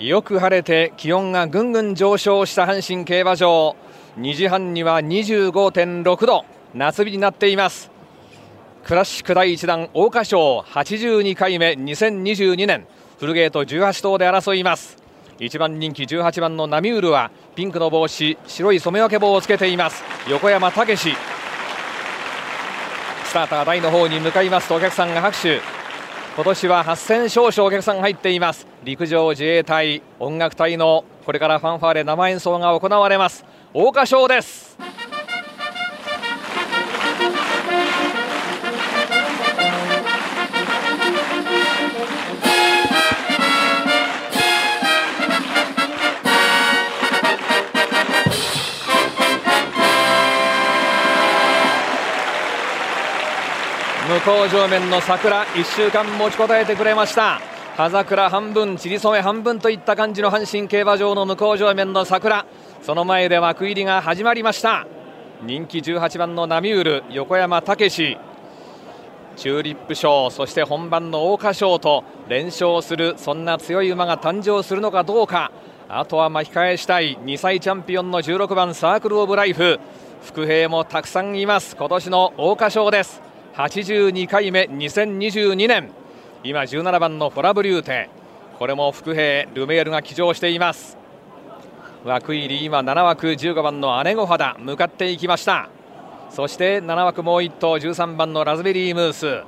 よく晴れて気温がぐんぐん上昇した阪神競馬場。2時半には25.6度。夏日になっています。クラシック第1弾桜花賞。82回目。2022年。フルゲート18頭で争います。1番人気18番のナミュールはピンクの帽子白い染め分け棒をつけています。横山武史。スターター台の方に向かいますとお客さんが拍手。今年は8000少々お客さん入っています。陸上自衛隊音楽隊のこれからファンファーレ生演奏が行われます。桜花賞です。向こう上面の桜1週間持ちこたえてくれました。葉桜半分散り染め半分といった感じの阪神競馬場の向こう上面の桜。その前で枠入りが始まりました。人気18番のナミュール横山武史。チューリップ賞そして本番の桜花賞と連勝するそんな強い馬が誕生するのかどうか。あとは巻き返したい2歳チャンピオンの16番サークル・オブ・ライフ。伏兵もたくさんいます。今年の桜花賞です。82回目2022年。今17番のフォラブリューテ。これも伏兵ルメールが騎乗しています。枠入り今7枠15番の姉御肌向かっていきました。そして7枠もう1頭13番のラズベリームース。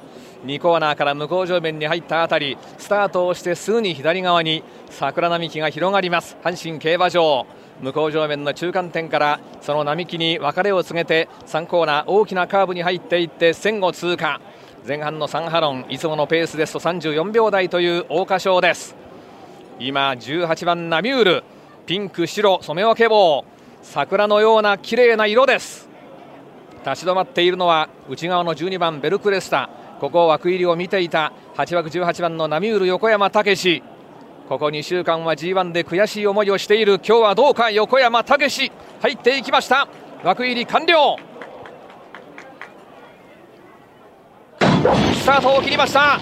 2コーナーから向こう上面に入ったあたりスタートをしてすぐに左側に桜並木が広がります。阪神競馬場。向こう上面の中間点からその並木に別れを告げて3コーナー大きなカーブに入っていって線を通過。前半の3ハロンいつものペースですと34秒台という桜花賞です。今18番ナミュール。ピンク白染め分け棒。桜のような綺麗な色です。立ち止まっているのは内側の12番ベルクレスタ。ここ枠入りを見ていた8枠18番のナミュール横山武史。ここ2週間は G1 で悔しい思いをしている。今日はどうか。横山武史。入っていきました。枠入り完了。スタートを切りました。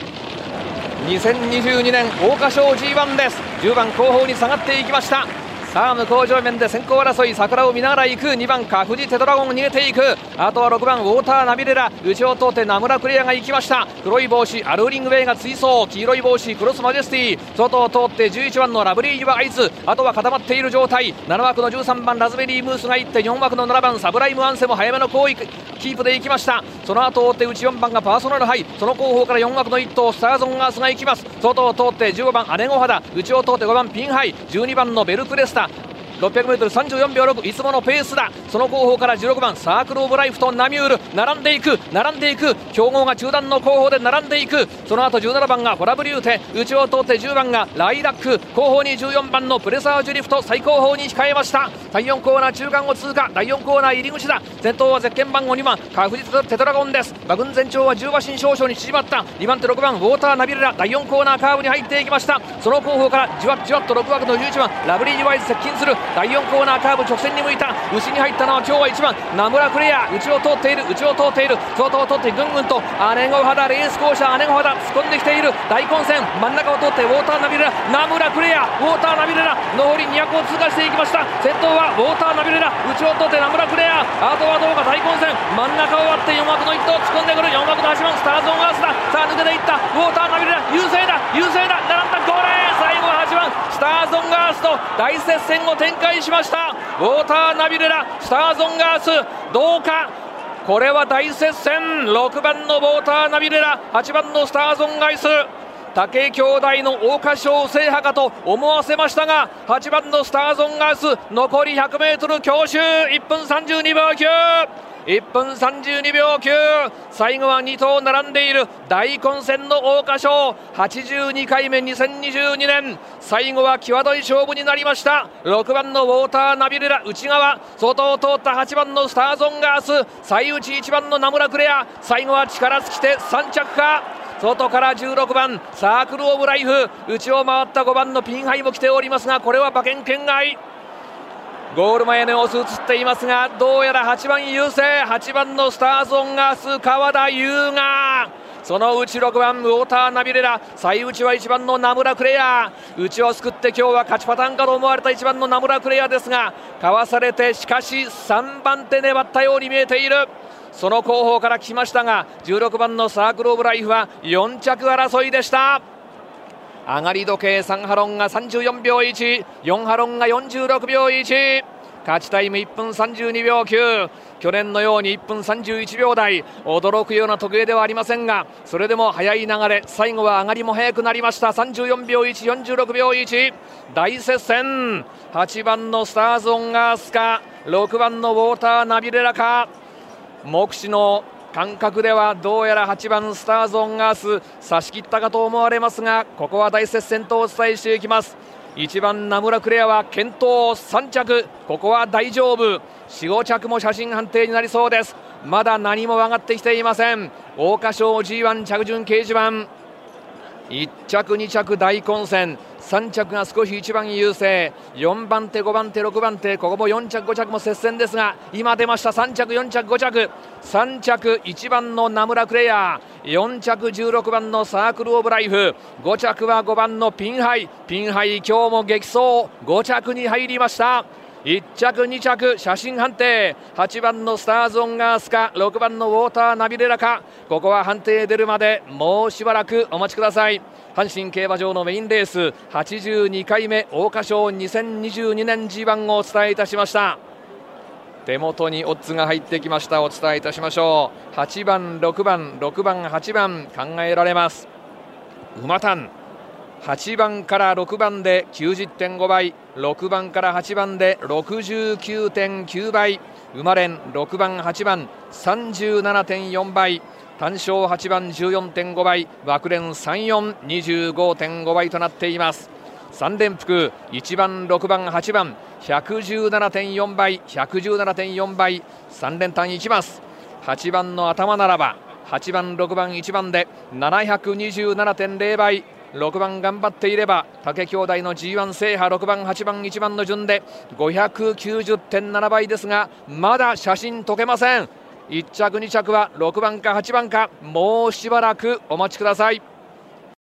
2022年桜花賞 G1 です。10番後方に下がっていきました。さあ向こう上面で先行争い桜を見ながら行く。2番カフジテトラゴン逃げていく。あとは6番ウォーターナビレラ。内を通って名村クレアが行きました。黒い帽子アルーリングウェイが追走。黄色い帽子クロスマジェスティ。外を通って11番のラブリーユアアイズ。あとは固まっている状態。7枠の13番ラズベリームースが行って4枠の7番サブライムアンセも早めの行為キープで行きました。その後を追って内4番がパーソナルハイ。その後方から4枠の1頭スターズオンアースが行きます。外を通って15番アネゴハダ内を通って5番ピンハイ。12番のベルクレスタ。 600m34 秒6いつものペースだ。その後方から16番サークル・オブ・ライフとナミュール並んでいく。並んでいく。強豪が中段の後方で並んでいく。その後17番がフォラブリューテ。内を通って10番がライラック。後方に14番のプレサージュリフト。最後方に控えました。第4コーナー中間を通過。第4コーナー入り口だ。先頭はゼッケン番号2番カフジテトラゴンです。馬群全長は10馬身少々に縮まった。2番手6番ウォーターナビレラ。第4コーナーカーブに入っていきました。その後方からじわじわっと6枠の11番ラブリイユアアイズ接近する。第4コーナーカーブ直線に向いた。内に入ったのは今日は1番。名村クレア内を通っている。内を通っている。外を通ってぐんぐんと姉御肌レース校舎姉御肌突っ込んできている。大混戦真ん中を通ってウォーターナビレラ名村クレアウォーターナビレラ残り200を通過していきました先頭はウォーターナビレラ内を通って名村クレアあとはどうか大混戦真ん中を割って4枠の1頭突っ込んでくる。4枠の8番スターゾンガースださあ抜けていったウォーターナビレラ優勢だ優勢だ並んだゴール最後は8番スタースと大接戦を展開しました。ウォーターナビレラスターゾンガース。どうか？これは大接戦。6番のウォーターナビレラ8番のスターゾンガイス。武井兄弟の桜花賞制覇かと思わせましたが8番のスターゾンガース残り 100m 強襲。1分32秒9 1分32秒9最後は2頭並んでいる。大混戦の桜花賞。82回目2022年。最後は際どい勝負になりました。6番のウォーターナビレラ内側。外を通った8番のスターゾンガース。最内1番の名村クレア。最後は力尽きて3着か。外から16番サークル・オブ・ライフ。内を回った5番のピンハイも来ておりますがこれは馬券圏外。ゴール前の様子映っていますがどうやら8番優勢8番のスターズオンガース川田優がそのうち6番ウォーターナビレラ最内は1番の名村クレア。内を救って今日は勝ちパターンかと思われた1番の名村クレアですがかわされてしかし3番手粘ったように見えている。その後方から来ましたが16番のサークル・オブ・ライフは4着争いでした。上がり時計3ハロンが34秒14ハロンが46秒1勝ちタイム1分32秒9去年のように1分31秒台。驚くような時計ではありませんがそれでも速い流れ最後は上がりも速くなりました。34秒146秒1大接戦。8番のスターズ・オン・ガースか6番のウォーター・ナビレラか目視の感覚ではどうやら8番スターズ・オン・ガース差し切ったかと思われますがここは大接戦とお伝えしていきます。1番名村クレアは健闘3着ここは大丈夫。45着も写真判定になりそうです。まだ何も上がってきていません。桜花賞 G1 着順掲示板。1着2着大混戦。3着が少し1番優勢。4番手5番手6番手ここも4着5着も接戦ですが今出ました。3着4着5着。3着1番の名村クレア4着16番のサークル・オブ・ライフ。5着は5番のピンハイ。ピンハイ今日も激走。5着に入りました。1着2着写真判定。8番のスターズ・オン・ガースか6番のウォーター・ナビレラか。ここは判定出るまでもうしばらくお待ちください。阪神競馬場のメインレース82回目桜花賞2022年 G1 をお伝えいたしました。手元にオッズが入ってきました。お伝えいたしましょう。8番6番6番8番考えられます。馬単。8番から6番で90.5倍6番から8番で69.9倍生まれん6番8番37.4倍単勝8番14.5倍枠連3425.5倍となっています。3連複1番6番8番117.4倍117.4倍3連単いきます。8番の頭ならば8番6番1番で727.0倍6番頑張っていれば竹兄弟の G1 制覇6番8番1番の順で590.7倍ですがまだ写真解けません。1着2着は6番か8番かもうしばらくお待ちください。